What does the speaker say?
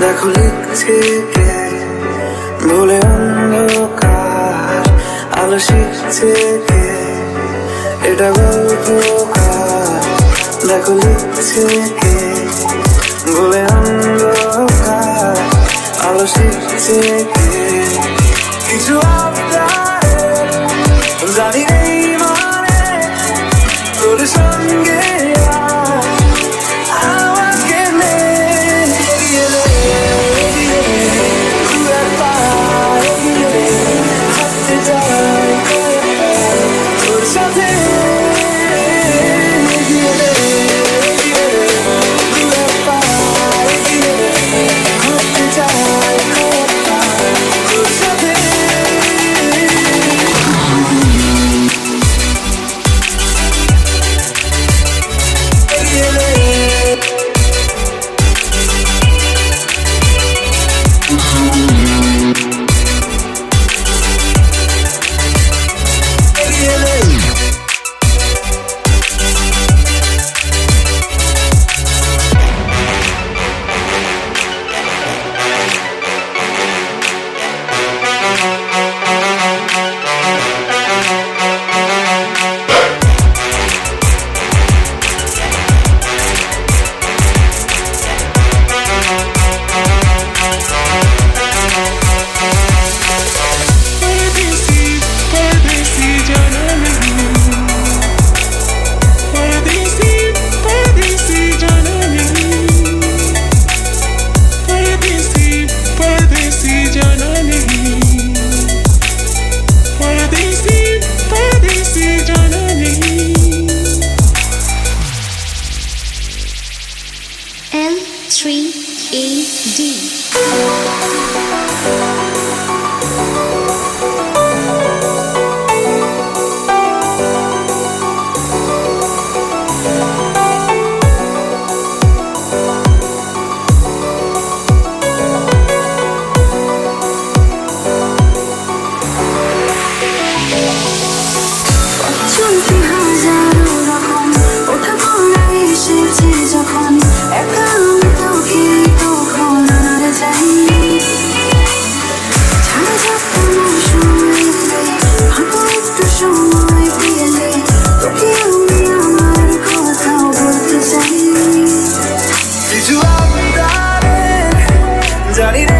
দেখো লিখছে কে? ভুলে অন্ধকার, আলো শিখছে কে? এটা গল্পকার দেখো লিখছে কে? ভুলে অন্ধকার, আলো শিখছে কে? কিছু D. done it